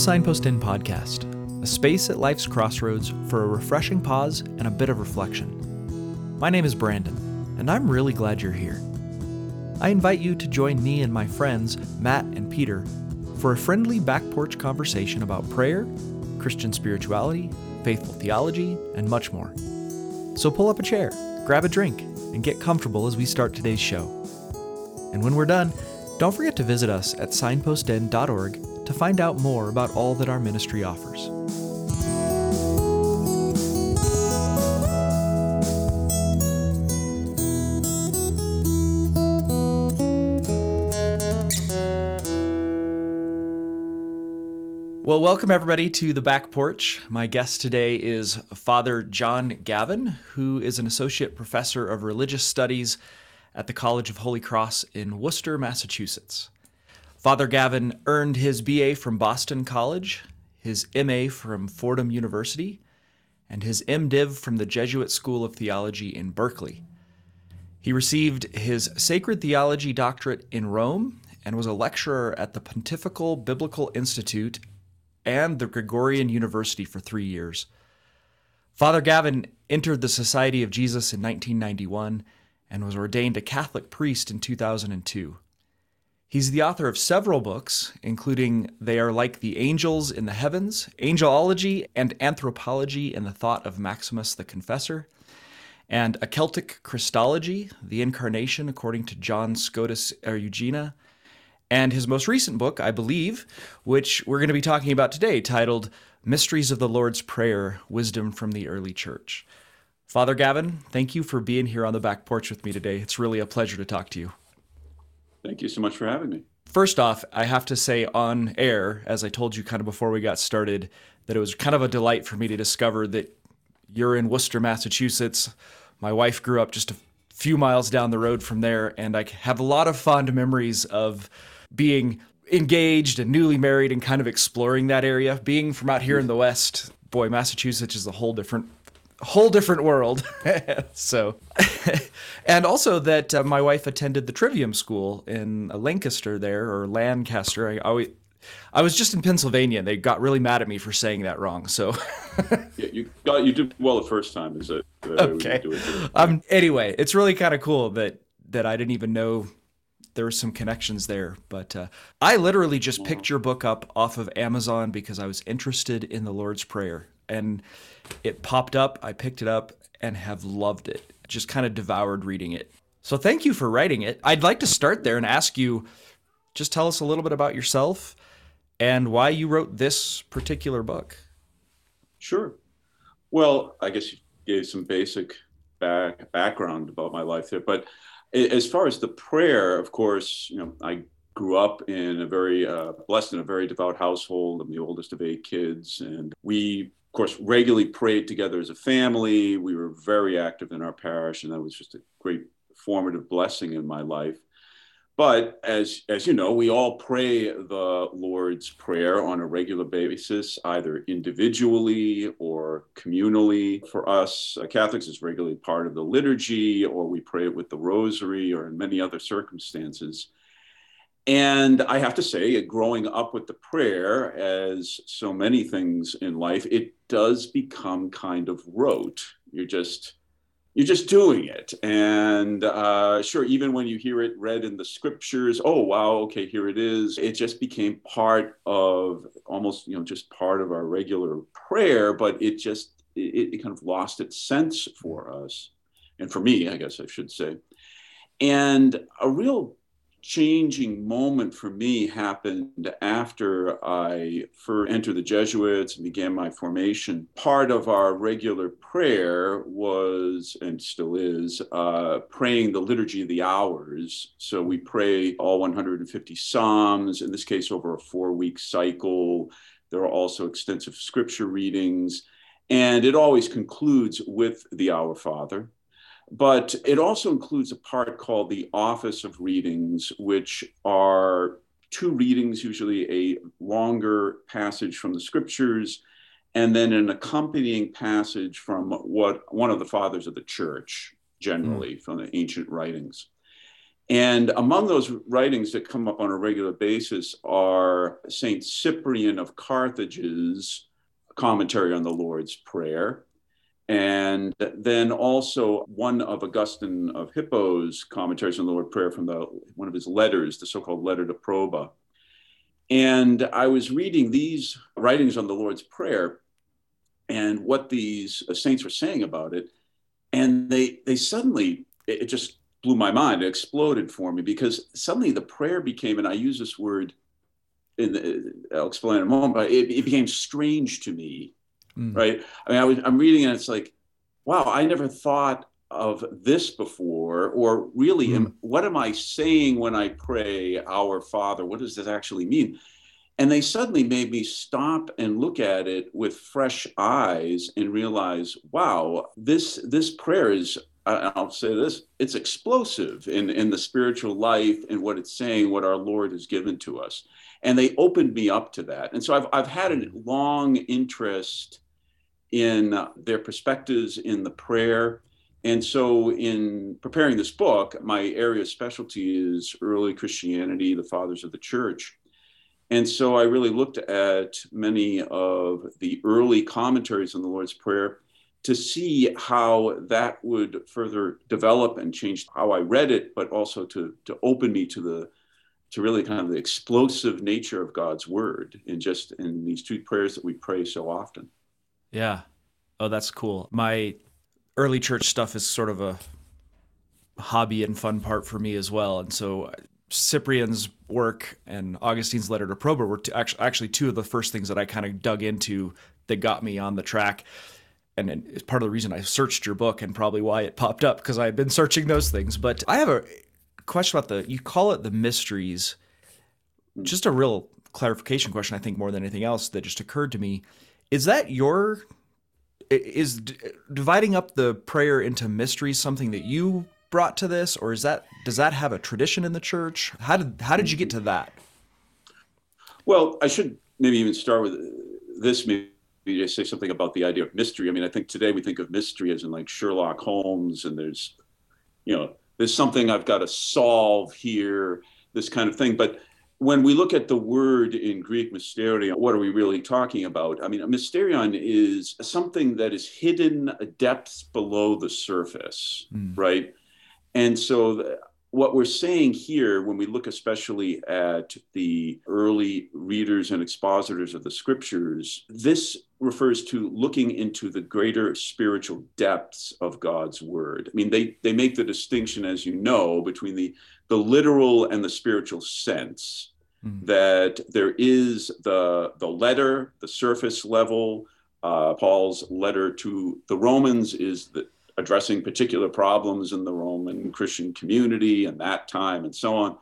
Signpost Inn podcast, a space at life's crossroads for a refreshing pause and a bit of reflection. My name is Brandon, and I'm really glad you're here. I invite you to join me and my friends, Matt and Peter, for a friendly back porch conversation about prayer, Christian spirituality, faithful theology, and much more. So pull up a chair, grab a drink, and get comfortable as we start today's show. And when we're done, don't forget to visit us at signpostinn.org to find out more about all that our ministry offers. Well, welcome everybody to the back porch. My guest today is Father John Gavin, who is an associate professor of religious studies at the College of Holy Cross in Worcester, Massachusetts. Father Gavin earned his BA from Boston College, his MA from Fordham University, and his MDiv from the Jesuit School of Theology in Berkeley. He received his Sacred Theology doctorate in Rome and was a lecturer at the Pontifical Biblical Institute and the Gregorian University for three years. Father Gavin entered the Society of Jesus in 1991 and was ordained a Catholic priest in 2002. He's the author of several books, including They Are Like the Angels in the Heavens, Angelology and Anthropology in the Thought of Maximus the Confessor, and A Celtic Christology, The Incarnation According to John Scotus Eriugena, and his most recent book, I believe, which we're going to be talking about today, titled Mysteries of the Lord's Prayer Wisdom from the Early Church. Father Gavin, thank you for being here on the back porch with me today. It's really a pleasure to talk to you. Thank you so much for having me. First off, I have to say on air, as I told you kind of before we got started, that it was kind of a delight for me to discover that you're in Worcester, Massachusetts. My wife grew up just a few miles down the road from there, and I have a lot of fond memories of being engaged and newly married and kind of exploring that area. Being from out here in the West, boy, Massachusetts is a whole different whole different world. so, and also that uh, my wife attended the Trivium School in Lancaster there or Lancaster. I always. I was just in Pennsylvania, and they got really mad at me for saying that wrong. So, yeah, you got you did well the first time. Is it okay? Um. Anyway, it's really kind of cool that that I didn't even know there were some connections there. But uh, I literally just picked your book up off of Amazon because I was interested in the Lord's Prayer, and it popped up. I picked it up and have loved it. Just kind of devoured reading it. So thank you for writing it. I'd like to start there and ask you just tell us a little bit about yourself and why you wrote this particular book. Sure. Well, I guess you gave some basic back, background about my life there, but as far as the prayer, of course, you know, I grew up in a very uh, blessed in a very devout household. I'm the oldest of eight kids, and we of course, regularly prayed together as a family. We were very active in our parish, and that was just a great formative blessing in my life. But as, as you know, we all pray the Lord's Prayer on a regular basis, either individually or communally. For us uh, Catholics, it's regularly part of the liturgy, or we pray it with the rosary, or in many other circumstances. And I have to say, growing up with the prayer, as so many things in life, it does become kind of rote. You're just you're just doing it, and uh, sure, even when you hear it read in the scriptures, oh wow, okay, here it is. It just became part of almost you know just part of our regular prayer, but it just it, it kind of lost its sense for us, and for me, I guess I should say. And a real changing moment for me happened after I first entered the Jesuits and began my formation. Part of our regular prayer was, and still is, uh, praying the Liturgy of the Hours. So we pray all 150 Psalms, in this case, over a four week cycle. There are also extensive scripture readings. And it always concludes with the Our Father. But it also includes a part called the Office of Readings, which are two readings, usually a longer passage from the scriptures, and then an accompanying passage from what one of the fathers of the church, generally mm. from the ancient writings. And among those writings that come up on a regular basis are Saint Cyprian of Carthage's commentary on the Lord's Prayer, and then also one of Augustine of Hippo's commentaries on the Lord's Prayer from the one of his letters, the so-called letter to Proba. And I was reading these writings on the Lord's Prayer and what these uh, saints were saying about it, and they they suddenly it just blew my mind. It exploded for me because suddenly the prayer became, and I use this word, in the, uh, I'll explain in a moment, but it, it became strange to me, mm. right? I mean, I was I'm reading and it's like, wow, I never thought of this before, or really, mm. am, what am I saying when I pray, Our Father? What does this actually mean? And they suddenly made me stop and look at it with fresh eyes and realize, wow, this this prayer is I'll say this, it's explosive in, in the spiritual life and what it's saying, what our Lord has given to us. And they opened me up to that. And so I've, I've had a long interest in uh, their perspectives in the prayer. And so, in preparing this book, my area of specialty is early Christianity, the fathers of the church. And so, I really looked at many of the early commentaries on the Lord's Prayer to see how that would further develop and change how I read it, but also to to open me to the to really kind of the explosive nature of God's word in just in these two prayers that we pray so often. Yeah. Oh, that's cool. My early church stuff is sort of a hobby and fun part for me as well. And so uh, Cyprian's work and Augustine's letter to Proba were actually actually two of the first things that I kind of dug into that got me on the track and it's part of the reason I searched your book and probably why it popped up because I had been searching those things. But I have a question about the you call it the mysteries. Just a real clarification question, I think, more than anything else that just occurred to me. Is that your is d- dividing up the prayer into mysteries something that you brought to this, or is that does that have a tradition in the church? How did how did you get to that? Well, I should maybe even start with uh, this. Maybe you say something about the idea of mystery. I mean, I think today we think of mystery as in like Sherlock Holmes, and there's, you know, there's something I've got to solve here, this kind of thing. But when we look at the word in Greek mysterion, what are we really talking about? I mean, a mysterion is something that is hidden depths below the surface, mm. right? And so what we're saying here, when we look especially at the early readers and expositors of the scriptures, this refers to looking into the greater spiritual depths of God's word. I mean, they, they make the distinction, as you know, between the, the literal and the spiritual sense. Mm-hmm. That there is the the letter, the surface level. Uh, Paul's letter to the Romans is the, addressing particular problems in the Roman Christian community and that time and so on.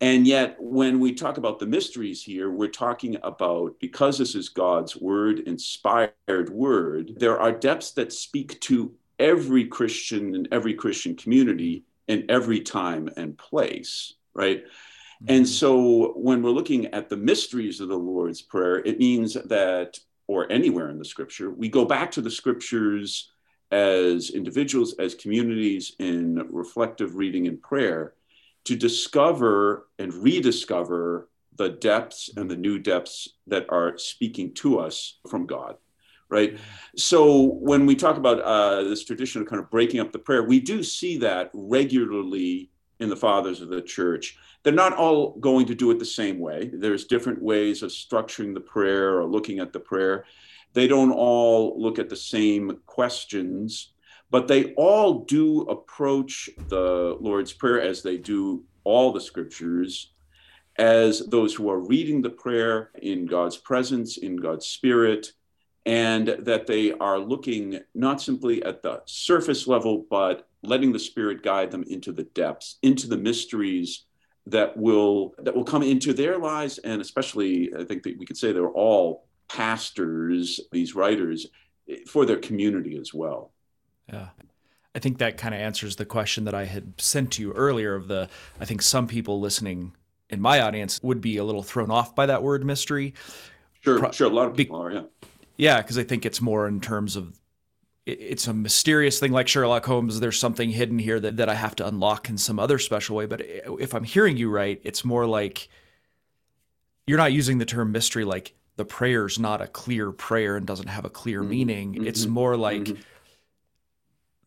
And yet, when we talk about the mysteries here, we're talking about because this is God's word, inspired word, there are depths that speak to every Christian and every Christian community in every time and place, right? Mm-hmm. And so when we're looking at the mysteries of the Lord's Prayer, it means that, or anywhere in the scripture, we go back to the scriptures as individuals, as communities in reflective reading and prayer to discover and rediscover the depths and the new depths that are speaking to us from God. Right. So when we talk about uh, this tradition of kind of breaking up the prayer, we do see that regularly in the fathers of the church. They're not all going to do it the same way. There's different ways of structuring the prayer or looking at the prayer. They don't all look at the same questions, but they all do approach the Lord's Prayer as they do all the scriptures as those who are reading the prayer in God's presence, in God's Spirit, and that they are looking not simply at the surface level, but letting the Spirit guide them into the depths, into the mysteries that will that will come into their lives, and especially I think that we could say they're all pastors, these writers, for their community as well. Yeah. I think that kind of answers the question that I had sent to you earlier of the I think some people listening in my audience would be a little thrown off by that word mystery. Sure, Pro- sure. A lot of people be- are, yeah. Yeah, because I think it's more in terms of it's a mysterious thing like Sherlock Holmes. There's something hidden here that, that I have to unlock in some other special way. But if I'm hearing you right, it's more like you're not using the term mystery like the prayer's not a clear prayer and doesn't have a clear mm-hmm. meaning. Mm-hmm. It's more like mm-hmm.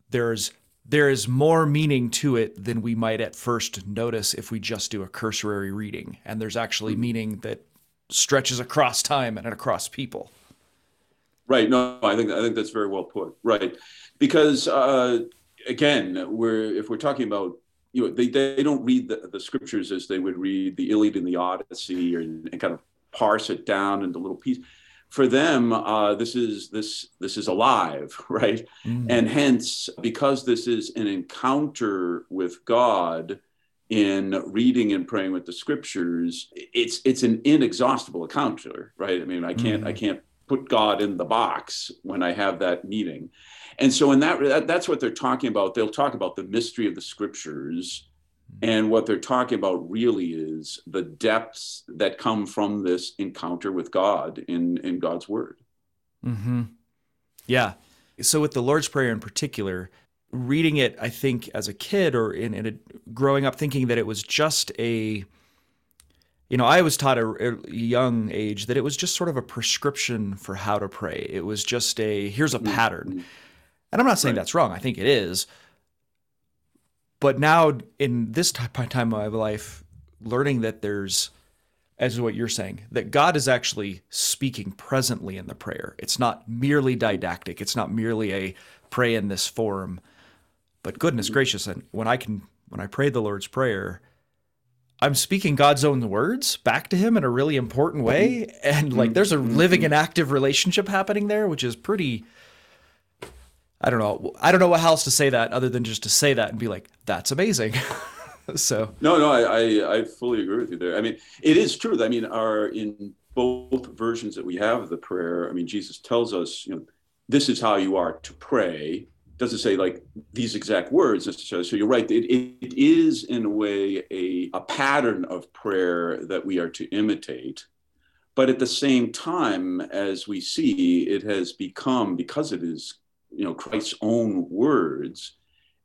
There's there is more meaning to it than we might at first notice if we just do a cursory reading. And there's actually mm-hmm. meaning that stretches across time and across people. Right. No, I think I think that's very well put. Right, because uh, again, we're if we're talking about you know they, they don't read the, the scriptures as they would read the Iliad and the Odyssey or, and kind of parse it down into little pieces. For them, uh, this is this this is alive, right? Mm-hmm. And hence, because this is an encounter with God in reading and praying with the scriptures, it's it's an inexhaustible encounter, right? I mean, I can't mm-hmm. I can't put God in the box when I have that meeting. And so in that, that that's what they're talking about. They'll talk about the mystery of the scriptures and what they're talking about really is the depths that come from this encounter with God in, in God's word. Mm-hmm. Yeah. So, with the Lord's Prayer in particular, reading it, I think, as a kid or in, in a, growing up, thinking that it was just a, you know, I was taught at a young age that it was just sort of a prescription for how to pray. It was just a, here's a mm-hmm. pattern. And I'm not saying right. that's wrong. I think it is. But now in this time of my life, learning that there's, as what you're saying, that God is actually speaking presently in the prayer. It's not merely didactic. It's not merely a pray in this form. But goodness mm-hmm. gracious, and when I can when I pray the Lord's Prayer, I'm speaking God's own words back to him in a really important way. Mm-hmm. And like mm-hmm. there's a living and active relationship happening there, which is pretty I don't know. I don't know what else to say that other than just to say that and be like, that's amazing. so no, no, I, I, I fully agree with you there. I mean, it is true. I mean, our in both versions that we have of the prayer. I mean, Jesus tells us, you know, this is how you are to pray. Doesn't say like these exact words necessarily. So you're right. It, it, it is in a way a, a pattern of prayer that we are to imitate. But at the same time, as we see, it has become, because it is you know Christ's own words,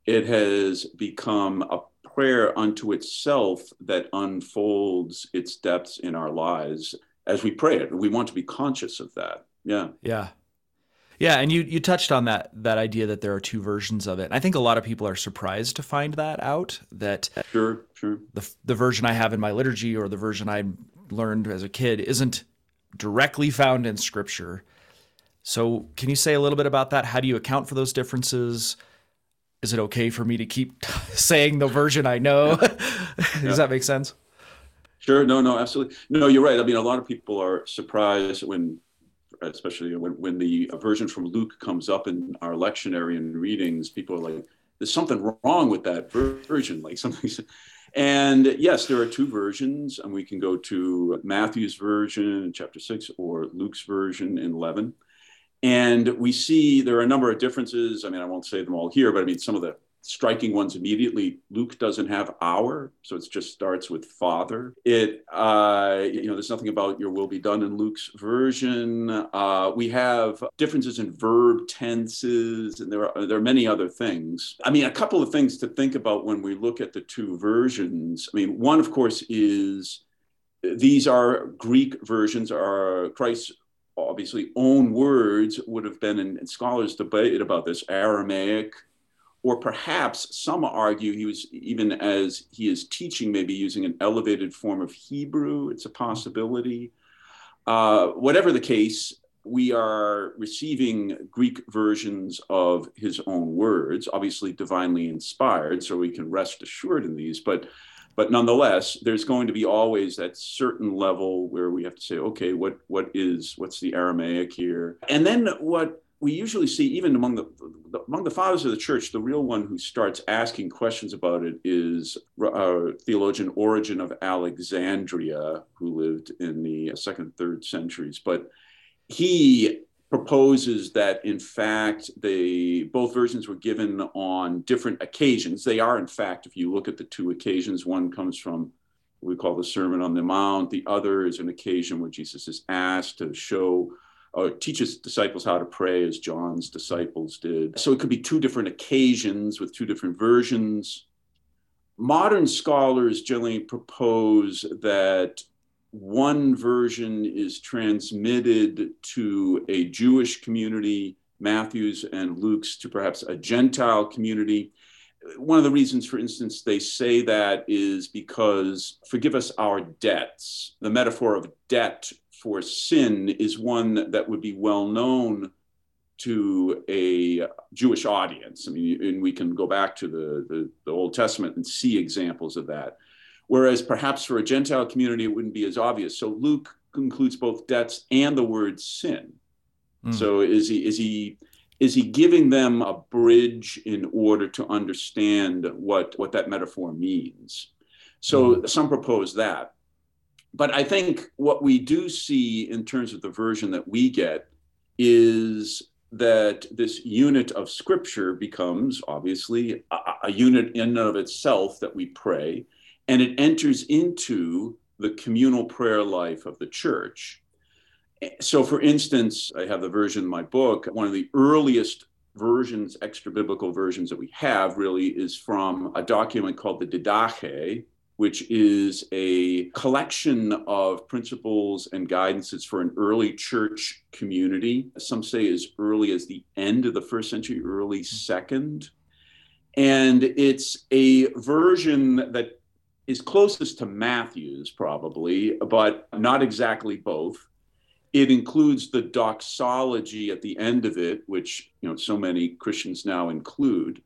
it has become a prayer unto itself that unfolds its depths in our lives as we pray it. We want to be conscious of that. Yeah. Yeah. Yeah, and you you touched on that that idea that there are two versions of it. I think a lot of people are surprised to find that out. That sure, sure. The the version I have in my liturgy or the version I learned as a kid isn't directly found in Scripture. So, can you say a little bit about that? How do you account for those differences? Is it okay for me to keep saying the version I know? Does yeah. that make sense? Sure. No, no, absolutely. No, you're right. I mean, a lot of people are surprised when, especially when, when the version from Luke comes up in our lectionary and readings, people are like, there's something wrong with that version. Like something. And yes, there are two versions, and we can go to Matthew's version in chapter six or Luke's version in 11. And we see there are a number of differences. I mean, I won't say them all here, but I mean, some of the striking ones immediately. Luke doesn't have our, so it just starts with father. It, uh, you know, there's nothing about your will be done in Luke's version. Uh, we have differences in verb tenses, and there are there are many other things. I mean, a couple of things to think about when we look at the two versions. I mean, one, of course, is these are Greek versions, are Christ's obviously own words would have been, and scholars debate about this, Aramaic, or perhaps some argue he was, even as he is teaching, maybe using an elevated form of Hebrew. It's a possibility. Uh, whatever the case, we are receiving Greek versions of his own words, obviously divinely inspired, so we can rest assured in these. But but nonetheless, there's going to be always that certain level where we have to say, okay, what what is what's the Aramaic here? And then what we usually see, even among the, among the fathers of the church, the real one who starts asking questions about it is uh, theologian Origen of Alexandria, who lived in the second, third centuries. But he proposes that in fact they both versions were given on different occasions they are in fact if you look at the two occasions one comes from what we call the sermon on the mount the other is an occasion where jesus is asked to show or teaches disciples how to pray as John's disciples did. So it could be two different occasions with two different versions. Modern scholars generally propose that one version is transmitted to a Jewish community, Matthew's and Luke's to perhaps a Gentile community. One of the reasons, for instance, they say that is because forgive us our debts. The metaphor of debt for sin is one that would be well known to a Jewish audience. I mean, and we can go back to the, the, the, Old Testament and see examples of that. Whereas perhaps for a Gentile community, it wouldn't be as obvious. So Luke includes both debts and the word sin. Mm. So is he is he is he giving them a bridge in order to understand what what that metaphor means? So mm. some propose that but I think what we do see in terms of the version that we get is that this unit of scripture becomes obviously a, a, unit in and of itself that we pray, and it enters into the communal prayer life of the church. So, for instance, I have the version in my book, one of the earliest versions, extra biblical versions that we have really is from a document called the Didache, which is a collection of principles and guidances for an early church community. Some say as early as the end of the first century, early second. And it's a version that is closest to Matthew's, probably, but not exactly both. It includes the doxology at the end of it, which you know so many Christians now include.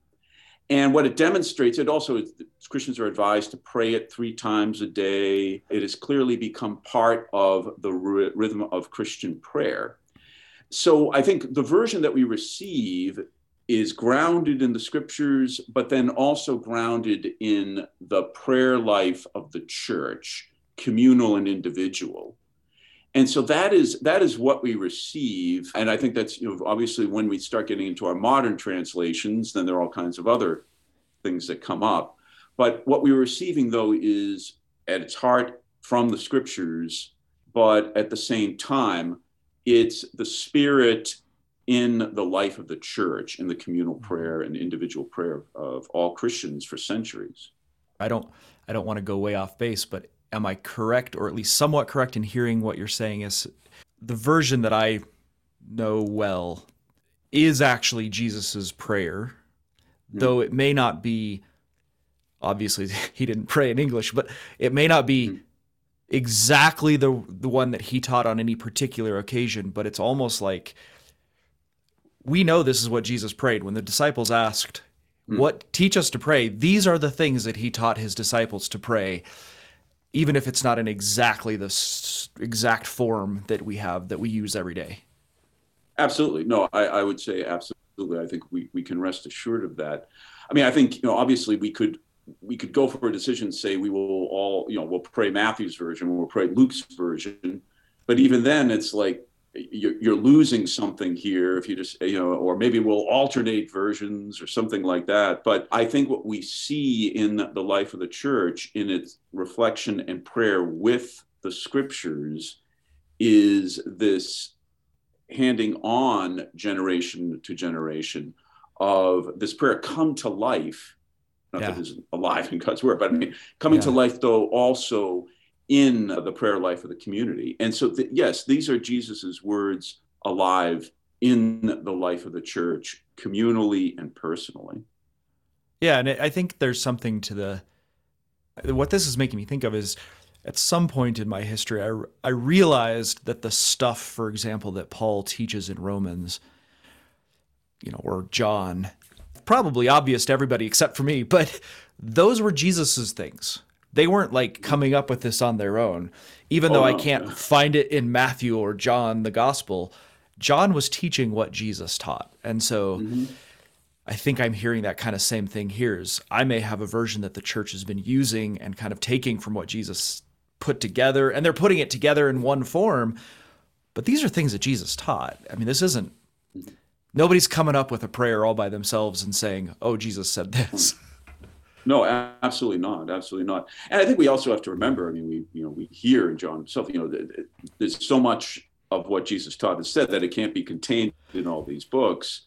And what it demonstrates, it also Christians are advised to pray it three times a day. It has clearly become part of the rhythm of Christian prayer. So I think the version that we receive is grounded in the scriptures, but then also grounded in the prayer life of the church, communal and individual. And so that is that is what we receive. And i think that's you know obviously when we start getting into our modern translations then there are all kinds of other things that come up. But what we're receiving though is at its heart from the scriptures but at the same time it's the spirit in the life of the church in the communal mm-hmm. prayer and individual prayer of all christians for centuries i don't i don't want to go way off base but am I correct, or at least somewhat correct, in hearing what you're saying? Is the version that I know well is actually Jesus's prayer, mm-hmm. though it may not be. Obviously, he didn't pray in English, but it may not be. Mm-hmm. Exactly the the one that he taught on any particular occasion, but it's almost like we know this is what Jesus prayed when the disciples asked, hmm. "What teach us to pray?" These are the things that he taught his disciples to pray even if it's not in exactly the exact form that we have that we use every day. Absolutely. No, I, I would say absolutely. I think we, we can rest assured of that. I mean, I think, you know, obviously we could we could go for a decision, say we will all, you know, we'll pray Matthew's version, we'll pray Luke's version. But even then it's like you're losing something here if you just you know or maybe we'll alternate versions or something like that but i think what we see in the life of the church in its reflection and prayer with the scriptures is this handing on generation to generation of this prayer come to life not yeah. that it's alive in god's word but i mean coming yeah. to life though also in uh, the prayer life of the community. And so, th- yes, these are Jesus's words alive in the life of the church, communally and personally. Yeah, and I think there's something to the what this is making me think of is at some point in my history, I, I realized that the stuff, for example, that Paul teaches in Romans, you know, or John, probably obvious to everybody except for me, but those were Jesus's things. They weren't like coming up with this on their own. Even oh, though I can't find it in Matthew or John, the gospel, John was teaching what Jesus taught. And so mm-hmm. I think I'm hearing that kind of same thing here is I may have a version that the church has been using and kind of taking from what Jesus put together and they're putting it together in one form. But these are things that Jesus taught. I mean, this isn't nobody's coming up with a prayer all by themselves and saying, "Oh, Jesus said this." No, absolutely not. Absolutely not. And I think we also have to remember. I mean, we you know we hear in John himself. You know, there's so much of what Jesus taught and said that it can't be contained in all these books.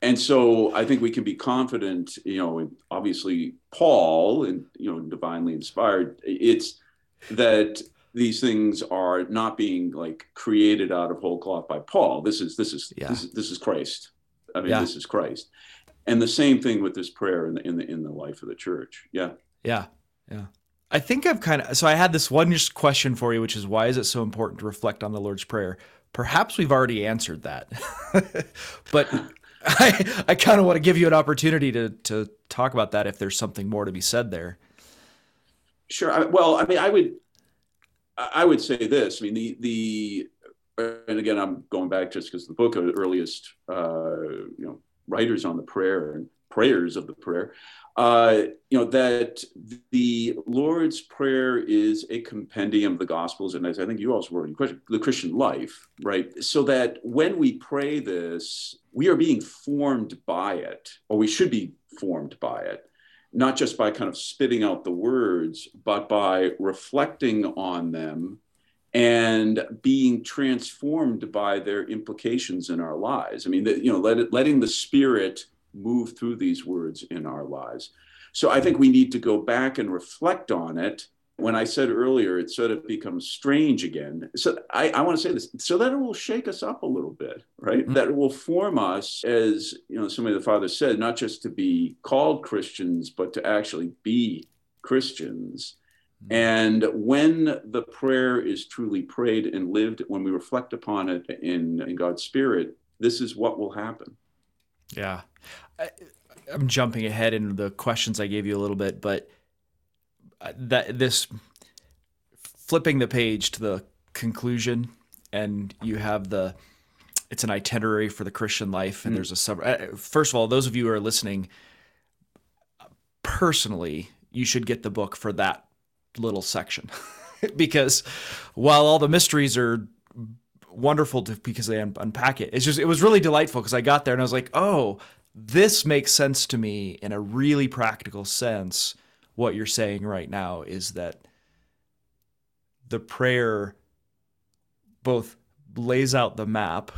And so I think we can be confident, you know, obviously Paul and, you know, divinely inspired, it's that these things are not being like created out of whole cloth by Paul. This is, this is, yeah. this, is this is Christ. I mean, yeah. this is Christ. And the same thing with this prayer in the, in the, in the life of the church. Yeah. Yeah. Yeah. I think I've kind of so I had this one just question for you, which is why is it so important to reflect on the Lord's Prayer? Perhaps we've already answered that, but I I kind of want to give you an opportunity to to talk about that if there's something more to be said there. Sure. I, well, I mean, I would I would say this. I mean, the the and again, I'm going back just because the book of the earliest uh, you know writers on the prayer and prayers of the prayer uh, you know, that the Lord's Prayer is a compendium of the Gospels, and as I think you also wrote in question, the Christian life, right? So that when we pray this, we are being formed by it, or we should be formed by it, not just by kind of spitting out the words, but by reflecting on them and being transformed by their implications in our lives. I mean, the, you know, let it, letting the Spirit move through these words in our lives. So I think we need to go back and reflect on it. When I said earlier, it sort of becomes strange again. So I, I want to say this so that it will shake us up a little bit, right? Mm-hmm. That it will form us as, you know, somebody the father said, not just to be called Christians, but to actually be Christians. Mm-hmm. And when the prayer is truly prayed and lived, when we reflect upon it in, in God's Spirit, this is what will happen. Yeah. I, am jumping ahead in the questions I gave you a little bit, but uh, that this flipping the page to the conclusion and you have the it's an itinerary for the Christian life and mm. there's a sub uh, first of all those of you who are listening personally you should get the book for that little section because while all the mysteries are wonderful to because they un- unpack it. It's just it was really delightful because I got there and I was like, oh, this makes sense to me in a really practical sense. What you're saying right now is that the prayer both lays out the map,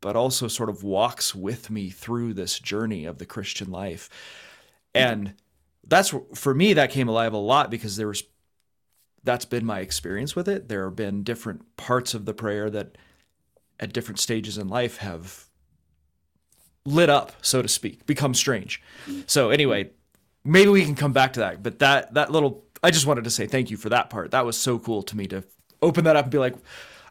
but also sort of walks with me through this journey of the Christian life. And that's for me, that came alive a lot because there was that's been my experience with it. There have been different parts of the prayer that at different stages in life have lit up, so to speak, become strange. So anyway, maybe we can come back to that. But that that little I just wanted to say thank you for that part. That was so cool to me to open that up and be like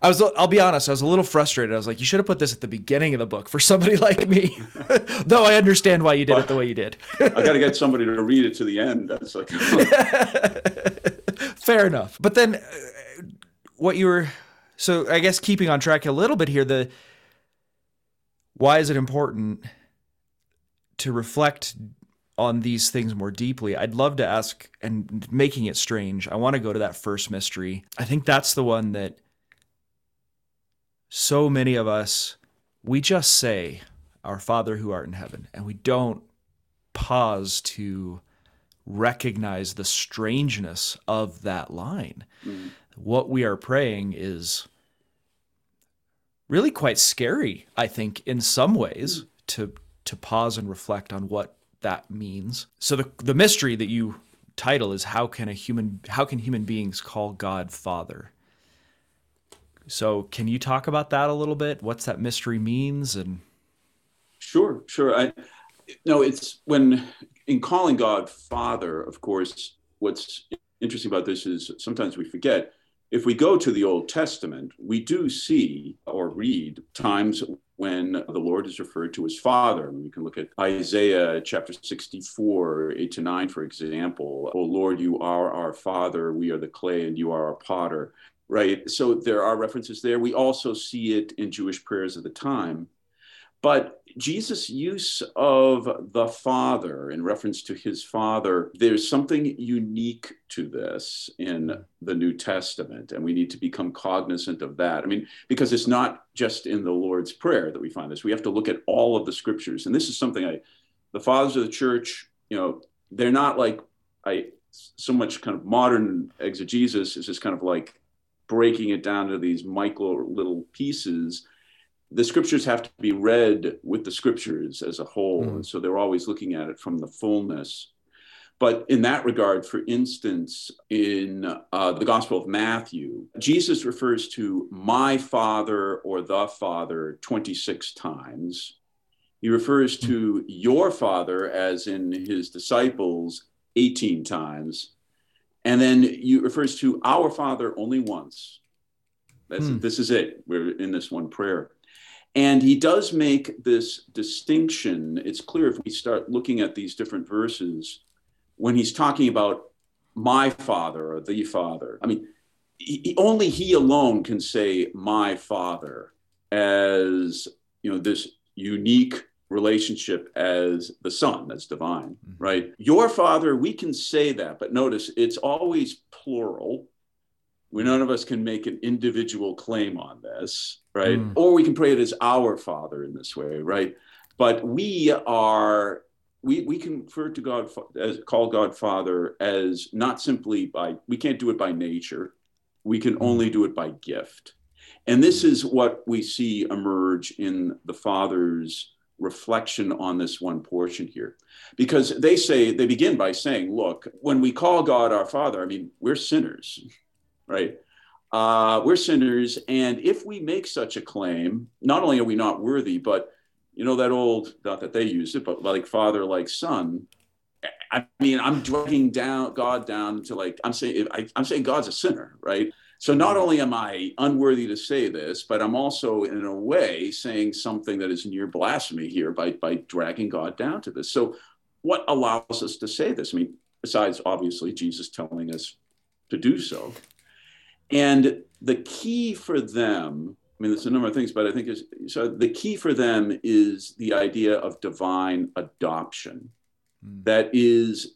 I was I'll be honest, I was a little frustrated. I was like, you should have put this at the beginning of the book for somebody like me. Though I understand why you did it the way you did. I got to get somebody to read it to the end. That's like Fair enough. But then uh, what you were so I guess keeping on track a little bit here the why is it important to reflect on these things more deeply? I'd love to ask and making it strange. I want to go to that first mystery. I think that's the one that so many of us we just say our father who art in heaven and we don't pause to recognize the strangeness of that line. Mm. What we are praying is really quite scary, I think, in some ways, mm. to to pause and reflect on what that means. So the the mystery that you title is how can a human how can human beings call God Father? So can you talk about that a little bit? What's that mystery means and Sure, sure. I no, it's when in calling God Father, of course, what's interesting about this is sometimes we forget. If we go to the Old Testament, we do see or read times when the Lord is referred to as Father. We can look at Isaiah chapter 64, 8 to 9, for example. Oh Lord, you are our Father, we are the clay, and you are our potter. Right? So there are references there. We also see it in Jewish prayers of the time. But Jesus' use of the Father in reference to his Father, there's something unique to this in the New Testament, and we need to become cognizant of that. I mean, because it's not just in the Lord's Prayer that we find this. We have to look at all of the scriptures. And this is something I, the fathers of the church, you know, they're not like I so much kind of modern exegesis is just kind of like breaking it down to these micro little pieces, the scriptures have to be read with the scriptures as a whole. Mm. And so they're always looking at it from the fullness. But in that regard, for instance, in uh, the Gospel of Matthew, Jesus refers to my Father or the Father 26 times. He refers to your Father, as in his disciples, 18 times. And then he refers to our Father only once. That's hmm. This is it. We're in this one prayer. And he does make this distinction. It's clear if we start looking at these different verses, when he's talking about my father or the father, I mean, he, only he alone can say my father as, you know, this unique relationship as the son that's divine mm-hmm. right your father we can say that but notice it's always plural we none of us can make an individual claim on this, right? Mm. Or we can pray it as our Father in this way, right? But we are we we can refer to God as call God Father as not simply by we can't do it by nature, we can mm. only do it by gift, and this is what we see emerge in the Father's reflection on this one portion here because they say they begin by saying look when we call god our father i mean we're sinners right? Uh, we're sinners, and if we make such a claim, not only are we not worthy, but you know that old not that they used it, but like father, like son. I mean, I'm dragging down God down to like I'm saying I, I'm saying God's a sinner, right? So not only am I unworthy to say this, but I'm also in a way saying something that is near blasphemy here by by dragging God down to this. So what allows us to say this? I mean, besides obviously Jesus telling us to do so. And the key for them, I mean, there's a number of things, but I think is so the key for them is the idea of divine adoption, mm. that is,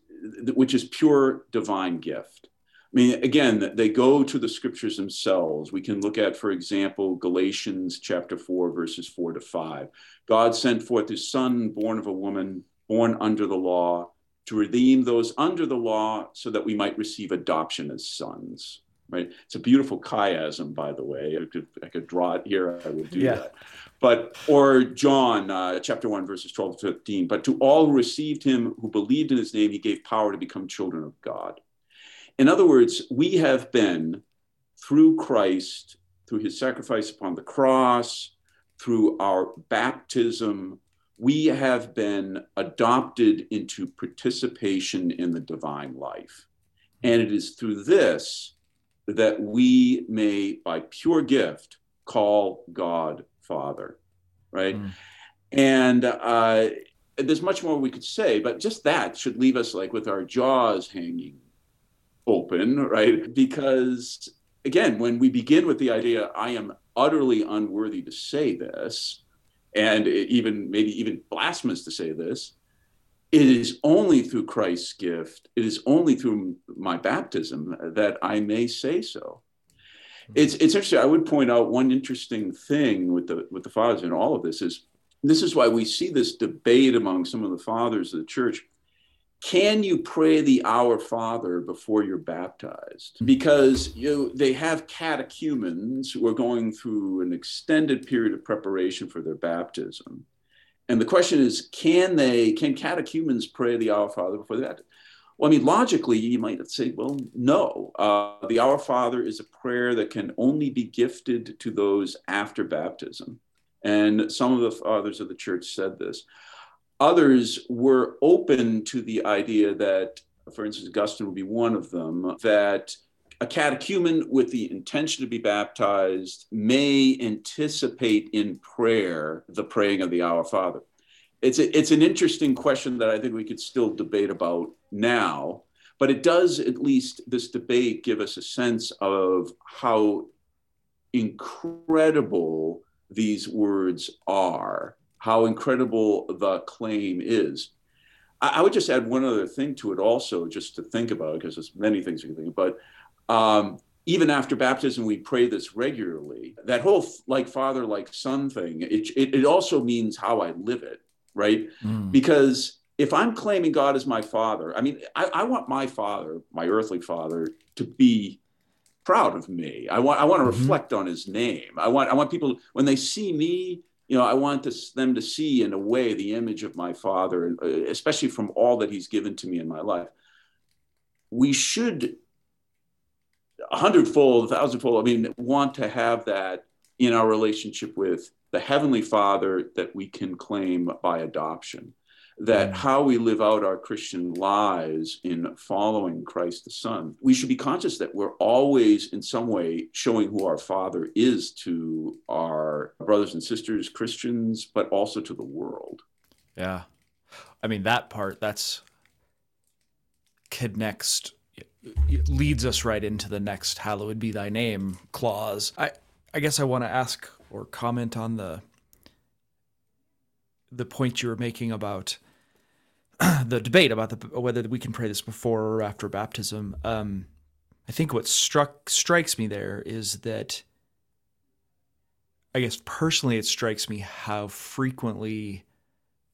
which is pure divine gift. I mean, again, they go to the scriptures themselves. We can look at, for example, Galatians chapter 4, verses 4 to 5. God sent forth his son, born of a woman, born under the law, to redeem those under the law so that we might receive adoption as sons right? It's a beautiful chiasm, by the way. I could, I could draw it here, I would do yeah. that. But, or John uh, chapter 1, verses 12 to 15. But to all who received him, who believed in his name, he gave power to become children of God. In other words, we have been, through Christ, through his sacrifice upon the cross, through our baptism, we have been adopted into participation in the divine life. And it is through this that we may, by pure gift, call God Father, right? Mm. And uh, there's much more we could say, but just that should leave us like with our jaws hanging open, right? Because again, when we begin with the idea, I am utterly unworthy to say this, and even maybe even blasphemous to say this, it is only through Christ's gift, it is only through my baptism that I may say so. Hmm. It's, it's interesting. I would point out one interesting thing with the with the fathers in all of this is this is why we see this debate among some of the fathers of the church. Can you pray the Our Father before you're baptized? Because you they have catechumens who are going through an extended period of preparation for their baptism and the question is, can they, can catechumens pray the Our Father before that? Well, I mean, logically, you might say, well, no. Uh, the Our Father is a prayer that can only be gifted to those after baptism. And some of the fathers of the church said this. Others were open to the idea that, for instance, Augustine would be one of them, that a catechumen with the intention to be baptized may anticipate in prayer the praying of the Our Father. It's, a, it's an interesting question that I think we could still debate about now, but it does, at least this debate, give us a sense of how incredible these words are, how incredible the claim is. I, I would just add one other thing to it also, just to think about, because there's many things you can think about. Um, even after baptism, we pray this regularly. That whole like father, like son thing, it, it, it also means how I live it, right? Mm. Because if I'm claiming God as my father, I mean, I, I want my father, my earthly father, to be proud of me. I want I want to mm-hmm. reflect on his name. I want I want people when they see me, you know, I want this, them to see in a way the image of my father, uh, especially from all that he's given to me in my life. We should a hundredfold, a thousandfold. I mean, want to have that in our relationship with the heavenly Father that we can claim by adoption that mm. how we live out our Christian lives in following Christ the Son, we should be conscious that we're always in some way showing who our Father is to our brothers and sisters, Christians, but also to the world. Yeah. I mean, that part, that's connects, leads us right into the next hallowed be thy name clause. I, I guess I want to ask or comment on the the point you were making about the debate about the, whether we can pray this before or after baptism, um, I think what struck strikes me there is that I guess personally it strikes me how frequently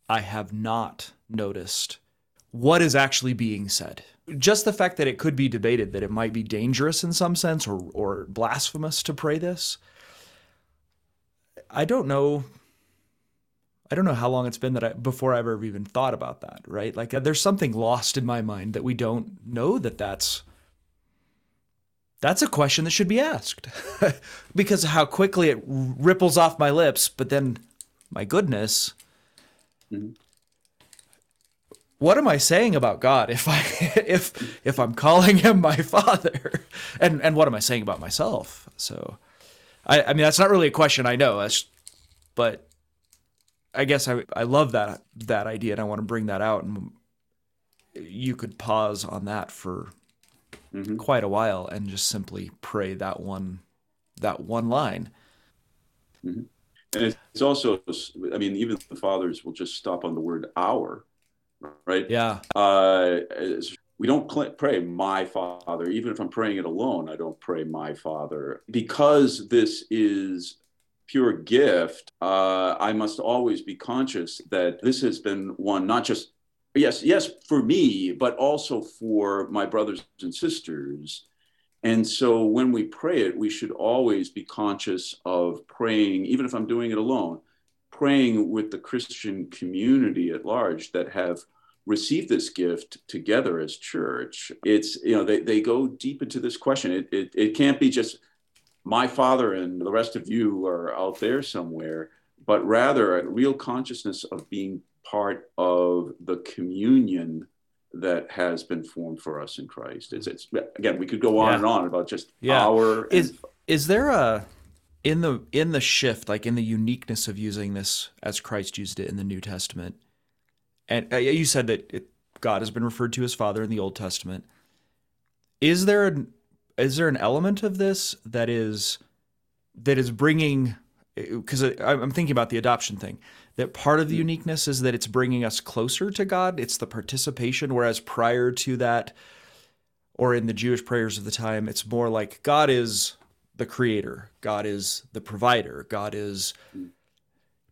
I have not noticed what is actually being said. Just the fact that it could be debated that it might be dangerous in some sense or or blasphemous to pray this. I don't know I don't know how long it's been that I before I ever even thought about that, right? Like there's something lost in my mind that we don't know that that's that's a question that should be asked because of how quickly it ripples off my lips, but then my goodness, mm-hmm. what am I saying about God if I if if I'm calling him my father? And and what am I saying about myself? So I, I mean that's not really a question I know, that's, but I guess I I love that that idea and I want to bring that out and you could pause on that for mm-hmm. quite a while and just simply pray that one that one line. Mm-hmm. And it's also, I mean, even the fathers will just stop on the word "our," right? Yeah. Uh, we don't pray "my father," even if I'm praying it alone. I don't pray "my father" because this is pure gift, uh, I must always be conscious that this has been one not just yes, yes, for me, but also for my brothers and sisters. And so when we pray it, we should always be conscious of praying, even if I'm doing it alone, praying with the Christian community at large that have received this gift together as church. It's, you know, they, they go deep into this question. It, it, it can't be just my father and the rest of you are out there somewhere, but rather a real consciousness of being part of the communion that has been formed for us in Christ. It's, it's again, we could go on yeah. and on about just yeah. our is and, is there a in the in the shift, like in the uniqueness of using this as Christ used it in the New Testament, and uh, you said that it, God has been referred to as Father in the Old Testament. Is there an is there an element of this that is that is bringing because I'm thinking about the adoption thing that part of the uniqueness is that it's bringing us closer to God. It's the participation whereas prior to that or in the Jewish prayers of the time it's more like God is the creator God is the provider God is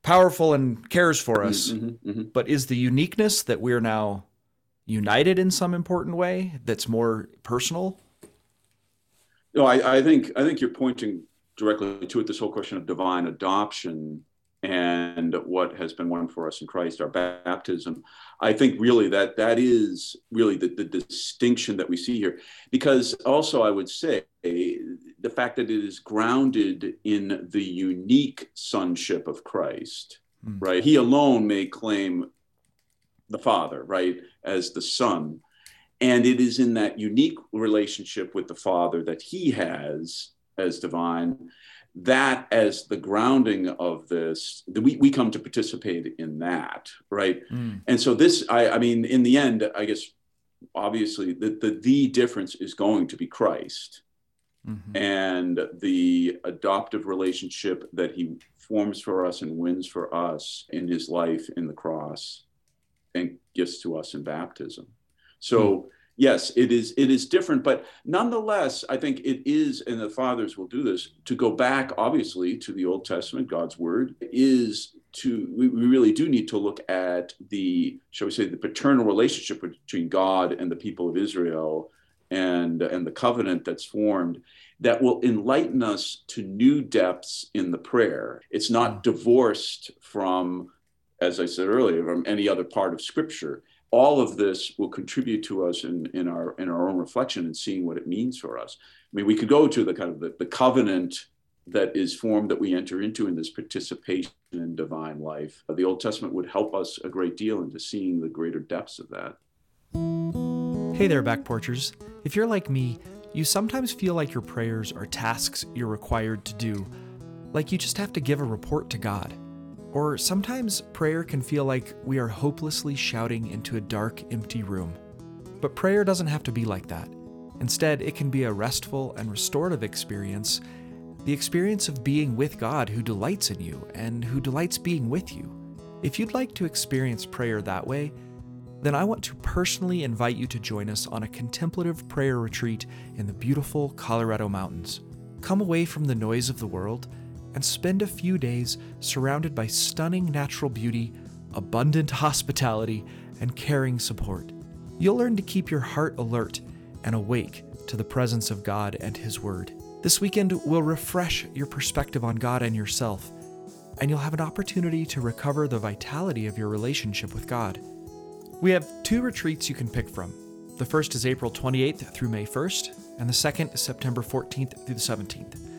powerful and cares for mm-hmm, us. mm-hmm, mm-hmm. but is the uniqueness that we're now united in some important way that's more personal no, I, I think I think you're pointing directly to it. This whole question of divine adoption and what has been won for us in Christ, our baptism. I think really that that is really the, the distinction that we see here. Because also, I would say the fact that it is grounded in the unique sonship of Christ, mm. right? He alone may claim the Father, right, as the Son. And it is in that unique relationship with the Father that he has as divine, that as the grounding of this, we, we come to participate in that, right? Mm. And so this, I, I mean, in the end, I guess obviously the, the, the difference is going to be Christ. Mm-hmm. and the adoptive relationship that he forms for us and wins for us in his life in the cross and gives to us in baptism. So hmm. yes, it is it is different, but nonetheless, I think it is, and the fathers will do this to go back, obviously, to the Old Testament, God's word is to we, we really do need to look at the shall we say the paternal relationship between God and the people of Israel and and the covenant that's formed that will enlighten us to new depths in the prayer. It's not mm. divorced from, as I said earlier, from any other part of Scripture. All of this will contribute to us in, in our in our own reflection and seeing what it means for us. I mean, we could go to the kind of the, the covenant that is formed that we enter into in this participation in divine life. Uh, the Old Testament would help us a great deal into seeing the greater depths of that. Hey there, back porchers. If you're like me, you sometimes feel like your prayers are tasks you're required to do, like you just have to give a report to God. Or sometimes prayer can feel like we are hopelessly shouting into a dark, empty room. But prayer doesn't have to be like that. Instead, it can be a restful and restorative experience the experience of being with God who delights in you and who delights being with you. If you'd like to experience prayer that way, then I want to personally invite you to join us on a contemplative prayer retreat in the beautiful Colorado mountains. Come away from the noise of the world and spend a few days surrounded by stunning natural beauty, abundant hospitality, and caring support. You'll learn to keep your heart alert and awake to the presence of God and His Word. This weekend will refresh your perspective on God and yourself, and you'll have an opportunity to recover the vitality of your relationship with God. We have two retreats you can pick from. The first is April 28th through May 1st, and the second is September 14th through the 17th.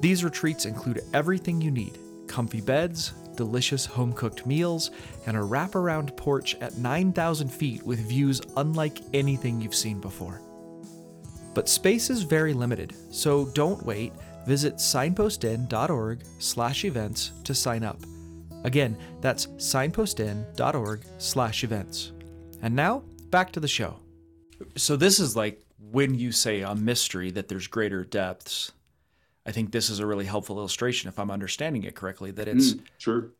These retreats include everything you need comfy beds, delicious home cooked meals, and a wraparound porch at 9,000 feet with views unlike anything you've seen before. But space is very limited, so don't wait. Visit signpostinn.org/events to sign up. Again, that's signpostinn.org/events. And now, back to the show. So this is like when you say a mystery that there's greater depths. I think this is a really helpful illustration if I'm understanding it correctly that it's mm, sure.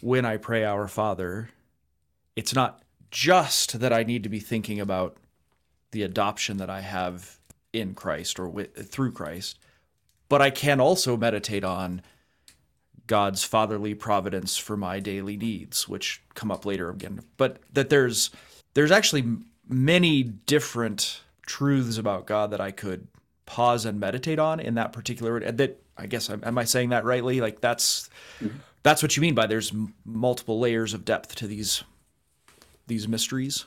When I pray our Father, it's not just that I need to be thinking about the adoption that I have in Christ or with, through Christ, but I can also meditate on God's fatherly providence for my daily needs, which come up later again. But that there's there's actually many different truths about God that I could pause and meditate on in that particular that I guess am I saying that rightly? Like that's mm-hmm. that's what you mean by there's multiple layers of depth to these these mysteries.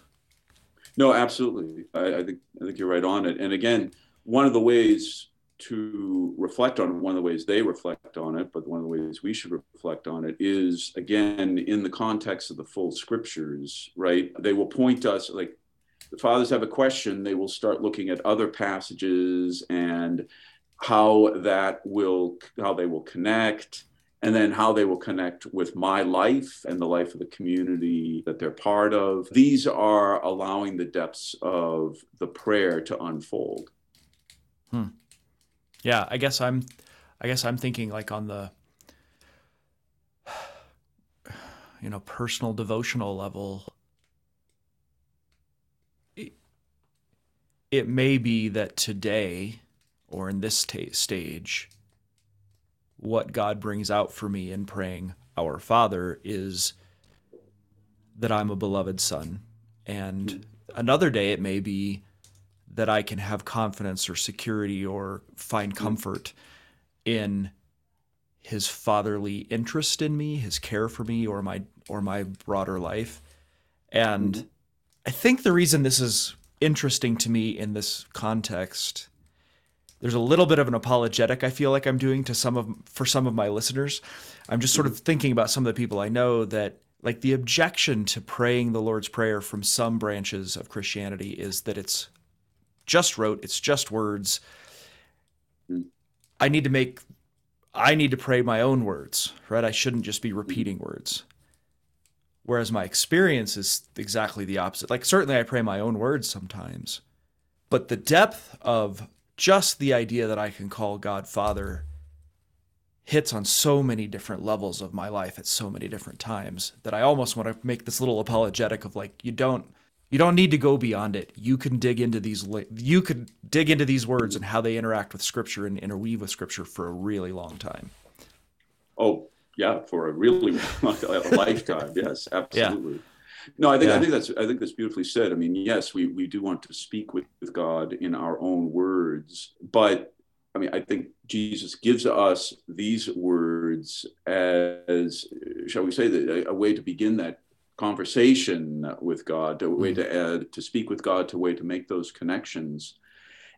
No, absolutely. I, I, think I think you're right on it. And again, one of the ways to reflect on it, one of the ways they reflect on it, but one of the ways we should reflect on it is again in the context of the full scriptures, right? They will point us like the fathers have a question, they will start looking at other passages and how that will how they will connect and then how they will connect with my life and the life of the community that they're part of. These are allowing the depths of the prayer to unfold. Hmm. Yeah, I guess I'm I guess I'm thinking like on the you know, personal devotional level. It may be that today or in this t- stage what God brings out for me in praying Our Father is that I'm a beloved son. And another day it may be that I can have confidence or security or find comfort in his fatherly interest in me, his care for me or my or my broader life. And. I think the reason this is interesting to me in this context there's a little bit of an apologetic I feel like I'm doing to some of for some of my listeners. I'm just sort of thinking about some of the people I know that like the objection to praying the Lord's Prayer from some branches of Christianity is that it's just rote, it's just words. I need to make I need to pray my own words, right? I shouldn't just be repeating words. Whereas my experience is exactly the opposite. Like certainly I pray my own words sometimes, but the depth of just the idea that I can call God Father hits on so many different levels of my life at so many different times that I almost want to make this little apologetic of like you don't you don't need to go beyond it. You can dig into these you could dig into these words and how they interact with scripture and interweave with scripture for a really long time. Oh, yeah, for a really long lifetime. Yes, absolutely. Yeah. No, I think yeah. I think that's I think that's beautifully said. I mean, yes, we we do want to speak with, with God in our own words, but I mean, I think Jesus gives us these words as, shall we say, a, a way to begin that conversation with God, a way mm-hmm. to uh, to speak with God, to a way to make those connections.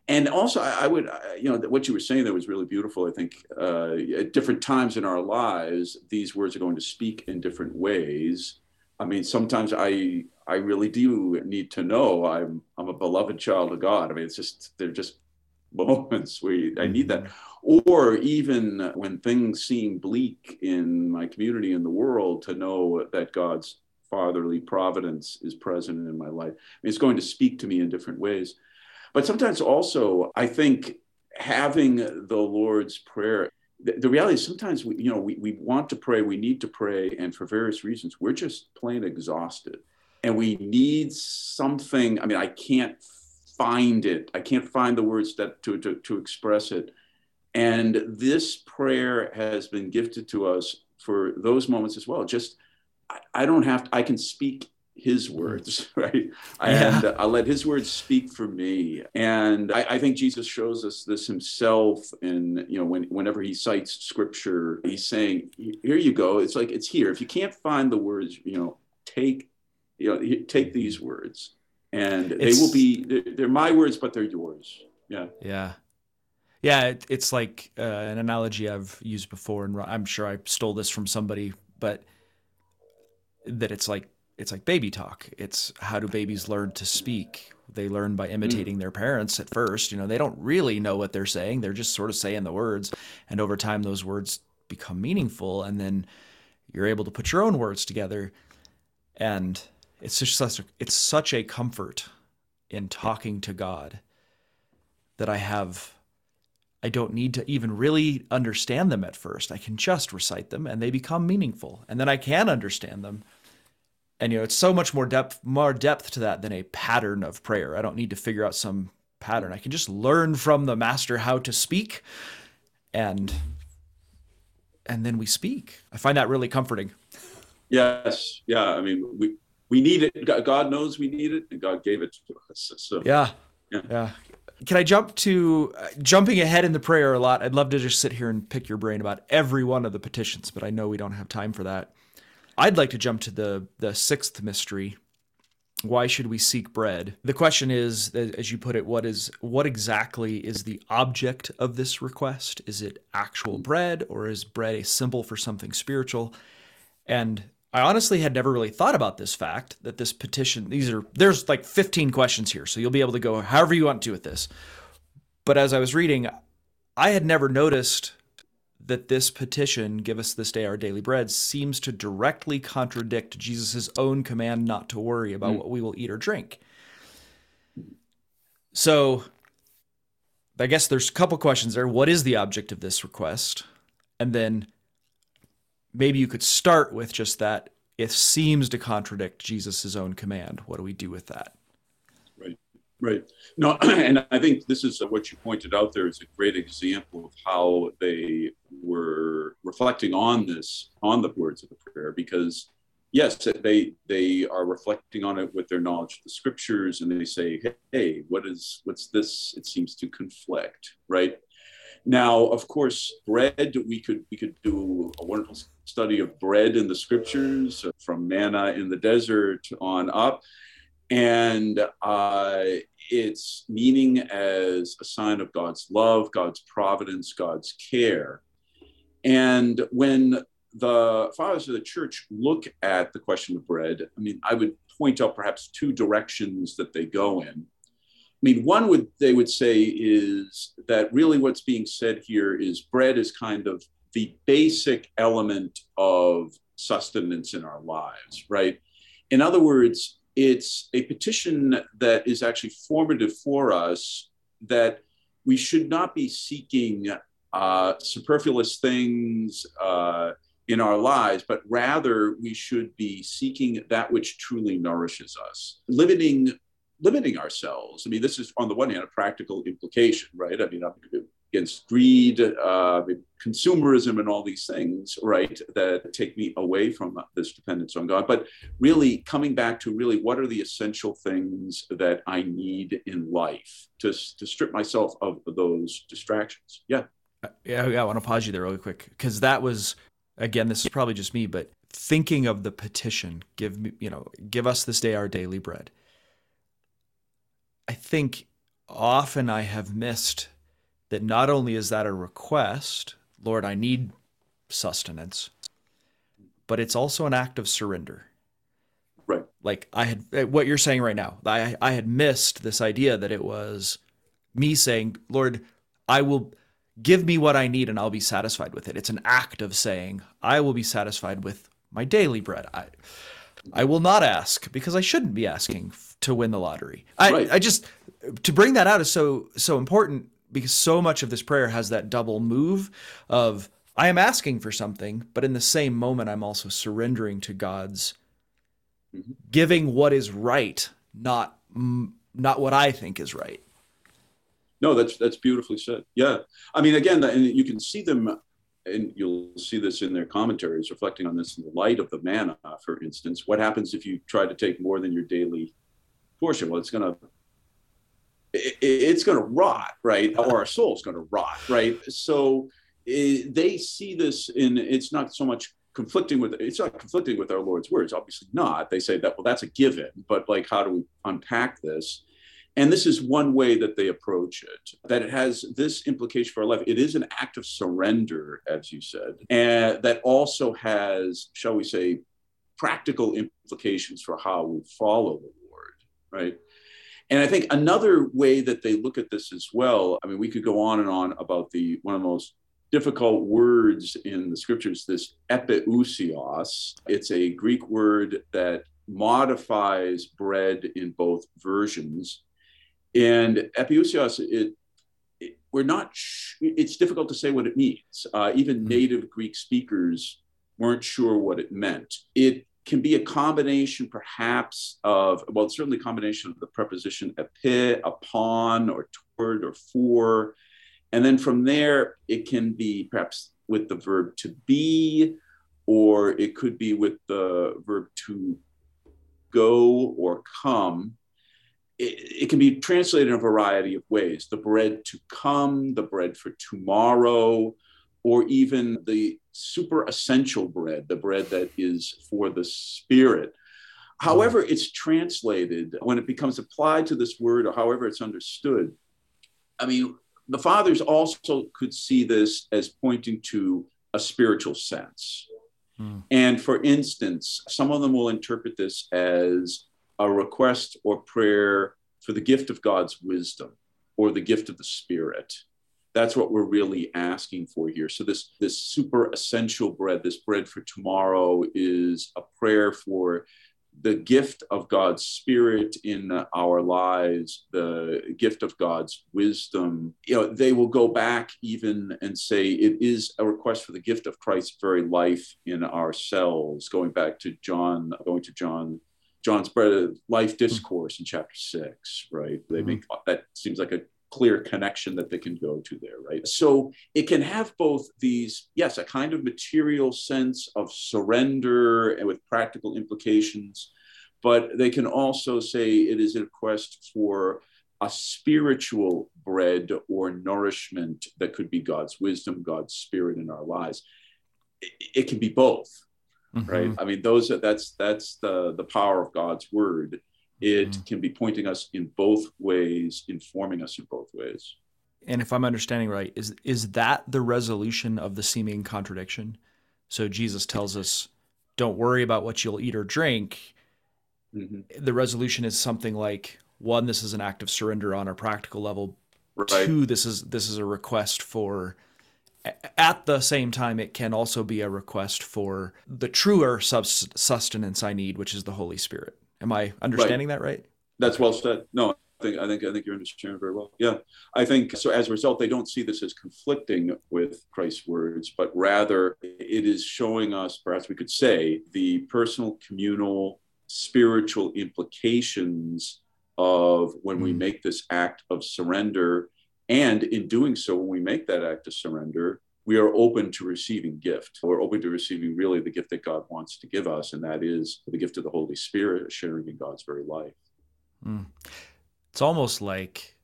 And also, I, I would, you know, what you were saying there was really beautiful. I think uh, at different times in our lives, these words are going to speak in different ways. I mean, sometimes I I really do need to know I'm I'm a beloved child of God. I mean, it's just they're just moments where I need that. Mm-hmm. Or even when things seem bleak in my community in the world, to know that God's fatherly providence is present in my life. I mean, it's going to speak to me in different ways. But sometimes also, I think having the Lord's Prayer, the, the reality is sometimes we, you know, we, we want to pray, we need to pray, and for various reasons, we're just plain exhausted. And we need something. I mean, I can't find it. I can't find the words that to, to, to express it. And this prayer has been gifted to us for those moments as well. Just I, I don't have to, I can speak his words, right? Yeah. And I'll let his words speak for me. And I, I, think Jesus shows us this himself. And, you know, when, whenever he cites scripture, he's saying, here you go. It's like, it's here. If you can't find the words, you know, take, you know, take these words and it's, they will be, they're, they're, my words, but they're yours. Yeah. Yeah. Yeah. It, it's like uh, an analogy I've used before. And I'm sure I stole this from somebody, but that it's like it's like baby talk. It's how do babies learn to speak? They learn by imitating mm. their parents at first. You know, they don't really know what they're saying. They're just sort of saying the words. And over time, those words become meaningful. And then you're able to put your own words together. And it's just such a, it's such a comfort in talking to God that I have I don't need to even really understand them at first. I can just recite them and they become meaningful. And then I can understand them and you know it's so much more depth more depth to that than a pattern of prayer. I don't need to figure out some pattern. I can just learn from the master how to speak and and then we speak. I find that really comforting. Yes. Yeah. I mean we we need it. God knows we need it and god gave it to us. So yeah. Yeah, yeah. can i jump to uh, jumping ahead in the prayer a lot? I'd love to just sit here and pick your brain about every one of the petitions but i know we don't have time for that I'd like to jump to the the sixth mystery. Why should we seek bread? The question is, as you put it, what is what exactly is the object of this request? Is it actual bread, or is bread a symbol for something spiritual? And I honestly had never really thought about this fact that this petition, these are, there's like 15 questions here. So you'll be able to go however you want to with this. But as I was reading, I had never noticed that this petition, give us this day our daily bread, seems to directly contradict Jesus' own command not to worry about mm. what we will eat or drink. So I guess there's a couple questions there. What is the object of this request? And then maybe you could start with just that. It seems to contradict Jesus' own command. What do we do with that? Right. No, and I think this is uh, what you pointed out there is a great example of how they were reflecting on this, on the words of the prayer, because yes, they they are reflecting on it with their knowledge of the scriptures, and they say, "Hey, what is what's this? It seems to conflict." Right. Now, of course, bread we could we could do a wonderful study of bread in the scriptures uh, from manna in the desert on up and uh, its meaning as a sign of God's love, God's providence, God's care. And when the fathers of the church look at the question of bread, I mean, I would point out perhaps two directions that they go in. I mean, one would they would say is that really what's being said here is bread is kind of the basic element of sustenance in our lives, right? In other words, it's a petition that is actually formative for us that we should not be seeking uh, superfluous things uh, in our lives, but rather we should be seeking that which truly nourishes us, limiting limiting ourselves. I mean, this is on the one hand a practical implication, right? I mean, against greed, uh, consumerism, and all these things, right, that take me away from this dependence on God. But really coming back to really what are the essential things that I need in life to, to strip myself of those distractions. Yeah. Uh, yeah, yeah, I want to pause you there really quick because that was, again, this is probably just me, but thinking of the petition, give me, you know, give us this day our daily bread. I think often I have missed that not only is that a request, Lord, I need sustenance, but it's also an act of surrender. Right. Like I had eh, what you're saying right now. I I had missed this idea that it was me saying, Lord, I will give me what I need and I'll be satisfied with it. It's an act of saying, I will be satisfied with my daily bread. I I will not ask because I shouldn't be asking to win the lottery. I, right. I just to bring that out is so so important because so much of this prayer has that double move of I am asking for something, but in the same moment, I'm also surrendering to God's mm-hmm. giving what is right, not not what I think is right. No, that's that's beautifully said. Yeah, I mean, again, and you can see them, and you'll see this in their commentaries, reflecting on this in the light of the manna, for instance. What happens if you try to take more than your daily portion? Well, it's going to it, it's going to rot, right? Or our soul's going to rot, right? So it, eh, they see this in, it's not so much conflicting with, it's not conflicting with our Lord's words, obviously not. They say that, well, that's a given, but like, how do we unpack this? And this is one way that they approach it, that it has this implication for our life. It is an act of surrender, as you said, and that also has, shall we say, practical implications for how we follow the Lord, right? And I think another way that they look at this as well, I mean, we could go on and on about the one of the most difficult words in the scriptures, this epiousios. It's a Greek word that modifies bread in both versions. And epiousios, it, it we're not, sh- it's difficult to say what it means. Uh, even mm-hmm. native Greek speakers weren't sure what it meant. It can be a combination perhaps of, well, certainly a combination of the preposition epi, upon, or toward, or for. And then from there, it can be perhaps with the verb to be, or it could be with the verb to go or come. It, it, can be translated in a variety of ways the bread to come, the bread for tomorrow, or even the super essential bread, the bread that is for the spirit. However, it's translated, when it becomes applied to this word, or however it's understood, I mean, the fathers also could see this as pointing to a spiritual sense. Hmm. And for instance, some of them will interpret this as a request or prayer for the gift of God's wisdom or the gift of the Spirit that's what we're really asking for here so this this super essential bread this bread for tomorrow is a prayer for the gift of god's spirit in our lives the gift of god's wisdom you know they will go back even and say it is a request for the gift of christ's very life in ourselves going back to john going to john John's bread of life discourse in chapter six, right? They mm-hmm. make that seems like a clear connection that they can go to there, right? So it can have both these, yes, a kind of material sense of surrender and with practical implications, but they can also say it is a quest for a spiritual bread or nourishment that could be God's wisdom, God's spirit in our lives. It, can be both, mm-hmm. right? I mean, those are, that's that's the the power of God's word it mm. can be pointing us in both ways, informing us in both ways. And if I'm understanding right, is is that the resolution of the seeming contradiction? So Jesus tells us, "Don't worry about what you'll eat or drink." Mm-hmm. The resolution is something like, one, this is an act of surrender on a practical level. Right. Two, this is this is a request for. At the same time, it can also be a request for the truer sustenance I need, which is the Holy Spirit. Am I understanding right. that right? That's well said. No, I think I think I think you're understanding very well. Yeah, I think so. As a result, they don't see this as conflicting with Christ's words, but rather it is showing us, perhaps we could say, the personal, communal, spiritual implications of when mm. we make this act of surrender And in doing so, when we make that act of surrender, we are open to receiving gift. We're open to receiving really the gift that God wants to give us, and that is the gift of the Holy Spirit, sharing in God's very life. Mm. It's almost like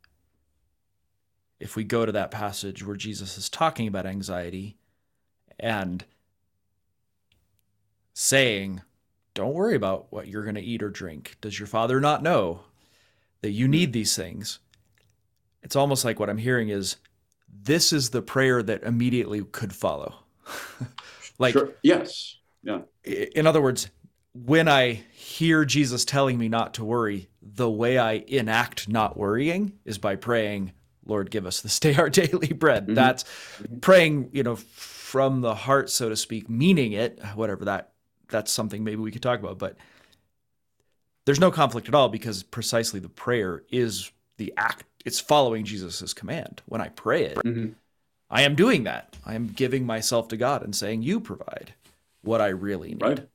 if we go to that passage where Jesus is talking about anxiety and saying, Don't worry about what you're going to eat or drink. Does your father not know that you need these things? It's almost like what I'm hearing is this is the prayer that immediately could follow. like, sure. yes. Yeah. In other words, when I hear Jesus telling me not to worry, the way I enact not worrying is by praying, Lord, give us this day our daily bread. Mm-hmm. That's praying, you know, from the heart, so to speak, meaning it, whatever that, that's something maybe we could talk about. But there's no conflict at all because precisely the prayer is the act, it's following Jesus' command. When I pray it, mm-hmm. I am doing that. I am giving myself to God and saying, You provide what I really need. Right.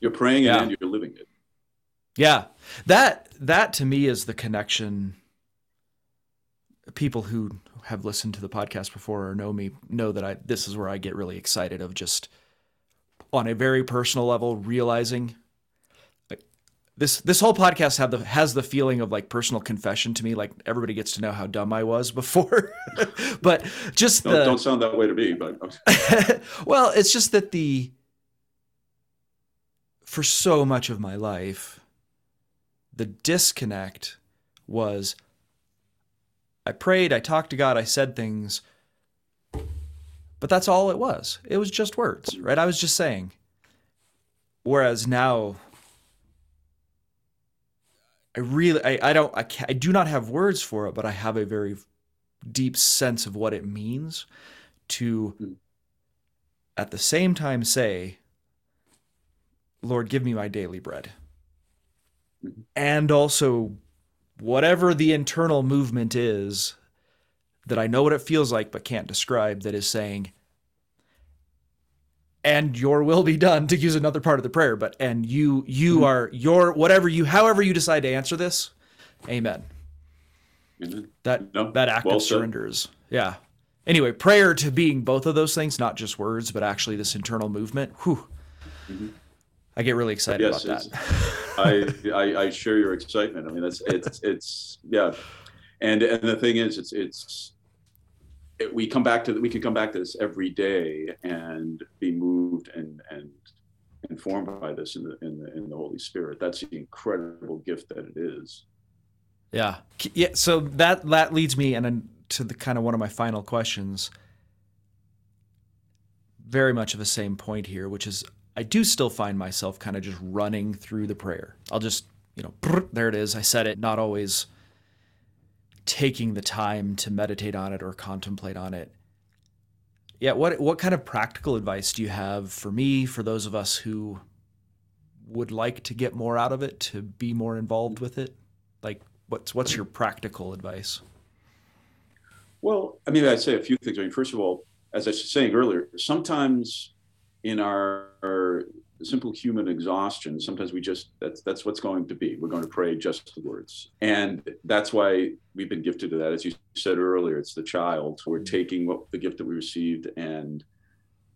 You're praying yeah. and you're living it. Yeah. That that to me is the connection people who have listened to the podcast before or know me know that I this is where I get really excited of just on a very personal level realizing this this whole podcast have the has the feeling of like personal confession to me like everybody gets to know how dumb I was before but just don't, the, don't sound that way to me but well it's just that the for so much of my life, the disconnect was I prayed, I talked to God, I said things, but that's all it was. It was just words, right? I was just saying. Whereas now, I really, I, I don't, I, I do not have words for it, but I have a very deep sense of what it means to, hmm. at the same time, say, Lord, give me my daily bread. And also, whatever the internal movement is that I know what it feels like but can't describe, that is saying, and your will be done to use another part of the prayer but and you you mm-hmm. are your whatever you however you decide to answer this amen mm-hmm. that no, that act well of surrender is yeah anyway prayer to being both of those things not just words but actually this internal movement whew, mm-hmm. I get really excited yes, about that. I, I, I share your excitement. I mean, that's it's it's yeah, and and the thing is, it's it's we come back to that, we can come back to this every day and be moved and and informed by this in the in the in the Holy Spirit. That's the incredible gift that it is. Yeah, yeah. So that that leads me and to the kind of one of my final questions. Very much of the same point here, which is I do still find myself kind of just running through the prayer. I'll just, you know, there it is. I said it, not always taking the time to meditate on it or contemplate on it. Yeah, what what kind of practical advice do you have for me, for those of us who would like to get more out of it, to be more involved with it? Like what's what's your practical advice? Well, I mean, I'd say a few things. I mean, first of all, as I was saying earlier, sometimes in our, our, simple human exhaustion sometimes we just that's that's what's going to be. We're going to pray just the words. And that's why we've been gifted to that. As you said earlier it's the child. We're mm-hmm. taking what the gift that we received and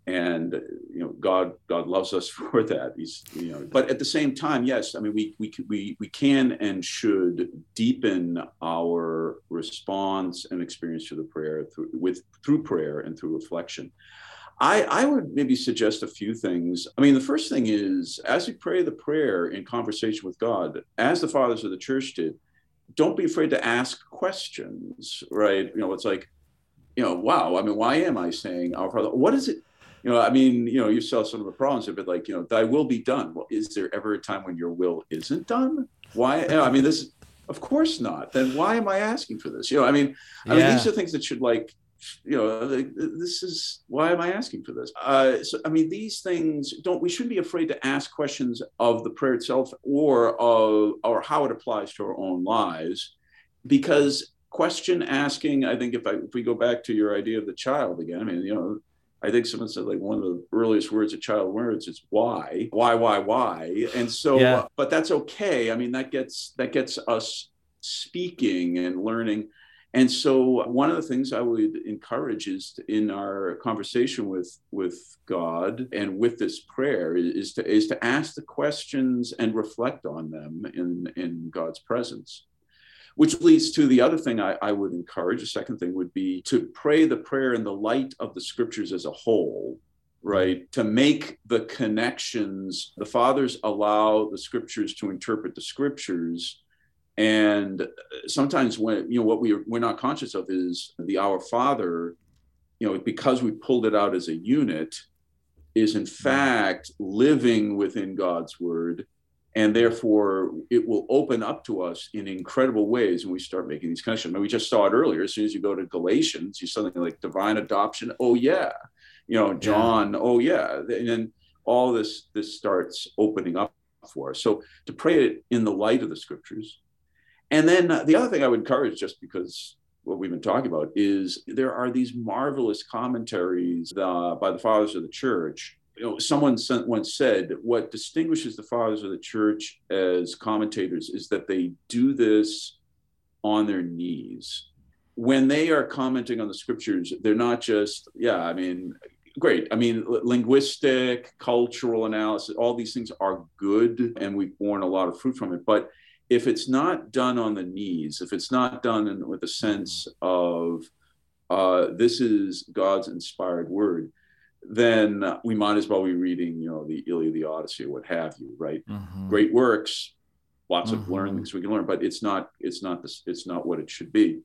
and you know god god loves us for that. He's you know but at the same time yes i mean we we we, we can and should deepen our response and experience to the prayer through with through prayer and through reflection I, I would maybe suggest a few things. I mean, the first thing is as we pray the prayer in conversation with God, as the fathers of the church did, don't be afraid to ask questions, right? You know, it's like, you know, wow, I mean, why am I saying our Father? What is it? You know, I mean, you know, you saw some of the problems, of it, like, you know, thy will be done. Well, is there ever a time when your will isn't done? Why? I mean, this, of course not. Then why am I asking for this? You know, I mean, I mean, these are things that should like you know this is why am i asking for this uh, so i mean these things don't we shouldn't be afraid to ask questions of the prayer itself or of or how it applies to our own lives because question asking i think if i if we go back to your idea of the child again i mean you know I think someone said like one of the earliest words a child learns is why, why, why, why, and so. Yeah. But that's okay. I mean, that gets that gets us speaking and learning And so, one of the things I would encourage is in our conversation with with God and with this prayer is to is to ask the questions and reflect on them in in God's presence. Which leads to the other thing I, I would encourage. The second thing would be to pray the prayer in the light of the scriptures as a whole, right? To make the connections. The fathers allow the scriptures to interpret the scriptures and sometimes when you know what we are, we're not conscious of is the our father you know because we pulled it out as a unit is in mm-hmm. fact living within god's word and therefore it will open up to us in incredible ways when we start making these connections. I mean, we just saw it earlier. As soon as you go to Galatians, you something like divine adoption. Oh yeah, you know John. Yeah. Oh yeah, and then all this this starts opening up for us. So to pray it in the light of the scriptures, and then the other thing I would encourage, just because what we've been talking about, is there are these marvelous commentaries uh, by the fathers of the church. You know, someone once said, "What distinguishes the fathers of the church as commentators is that they do this on their knees." When they are commenting on the scriptures, they're not just, yeah, I mean, great. I mean, linguistic, cultural analysis, all these things are good, and we've borne a lot of fruit from it. But if it's not done on the knees, if it's not done in, with a sense of uh, this is God's inspired word, then we might as well be reading, you know, the Iliad, the Odyssey, or what have you, right? Mm-hmm. Great works, lots mm-hmm. of learnings we can learn, but it's not, it's not this, it's not what it should be.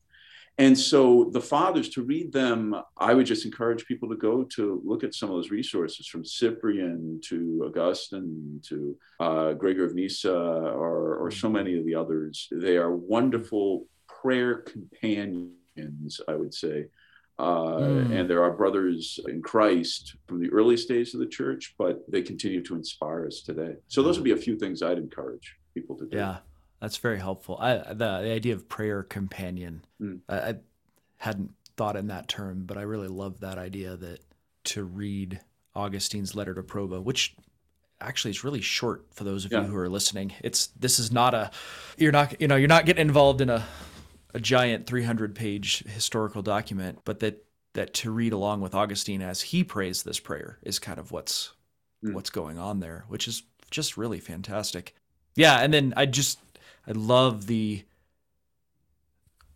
And so the fathers, to read them, I would just encourage people to go to look at some of those resources from Cyprian to Augustine to uh, Gregory of Nyssa or, or so many of the others. They are wonderful prayer companions, I would say. Uh, mm. And there are brothers in Christ from the earliest days of the church, but they continue to inspire us today. So those would be a few things I'd encourage people to do. Yeah. That's very helpful. I, the, the idea of prayer companion, mm. I, I, hadn't thought in that term, but I really love that idea that to read Augustine's letter to Proba, which actually is really short for those of yeah. you who are listening. It's this is not a you're not you know you're not getting involved in a a giant 300 page historical document, but that that to read along with Augustine as he prays this prayer is kind of what's mm. what's going on there, which is just really fantastic. Yeah, and then I just I love the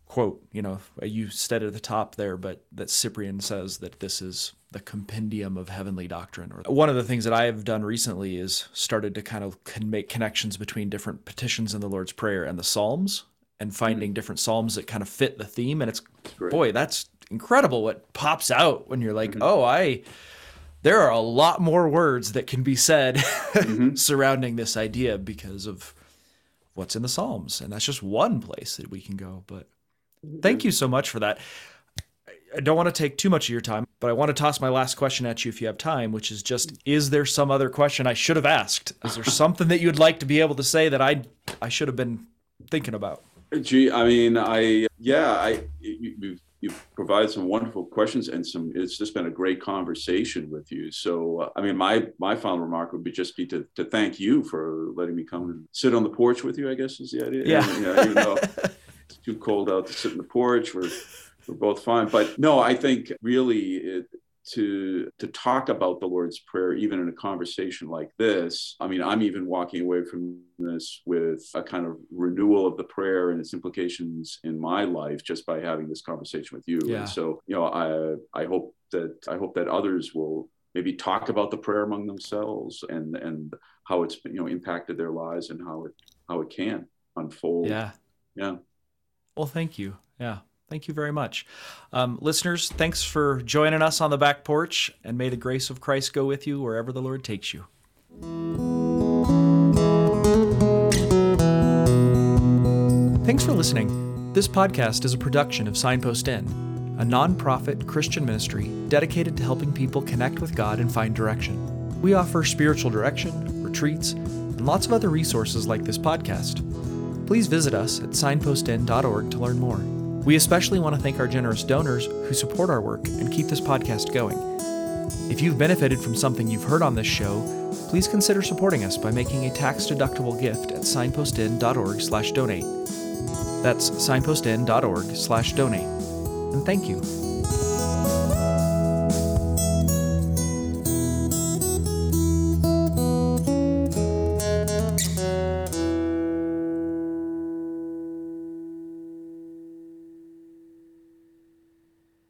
quote, you know, you said at the top there, but that Cyprian says that this is the compendium of heavenly doctrine. Or one of the things that I have done recently is started to kind of make connections between different petitions in the Lord's Prayer and the Psalms and finding mm-hmm. different Psalms that kind of fit the theme. And it's, Great. boy, that's incredible what pops out when you're like, mm-hmm. oh, I. There are a lot more words that can be said mm-hmm. surrounding this idea because of what's in the Psalms. And that's just one place that we can go. But mm-hmm. thank you so much for that. I don't want to take too much of your time, but I want to toss my last question at you if you have time, which is just is there some other question I should have asked? Is there something that you'd like to be able to say that I I should have been thinking about? Gee, I mean, I yeah, I you, you provide some wonderful questions and some it's just been a great conversation with you. So uh, i mean my my final remark would be just be to, to thank you for letting me come and sit on the porch with you i guess is the idea. Yeah, and, you know, even though it's too cold out to sit in the porch we're we're both fine. But no i think really it, to to talk about the lord's prayer even in a conversation like this. I mean i'm even walking away from this with a kind of renewal of the prayer and its implications in my life just by having this conversation with you. Yeah. and so you know i i hope that i hope that others will maybe talk about the prayer among themselves and and how it's you know impacted their lives and how it how it can unfold. Yeah. Yeah. Well thank you. Yeah Thank you very much. Um, listeners, thanks for joining us on the back porch, and may the grace of Christ go with you wherever the Lord takes you. Thanks for listening. This podcast is a production of Signpost Inn, a nonprofit Christian ministry dedicated to helping people connect with God and find direction. We offer spiritual direction, retreats, and lots of other resources like this podcast. Please visit us at signpostinn.org to learn more. We especially want to thank our generous donors who support our work and keep this podcast going. If you've benefited from something you've heard on this show, please consider supporting us by making a tax-deductible gift at signpostinn.org/donate. That's signpostinn.org slash donate And thank you.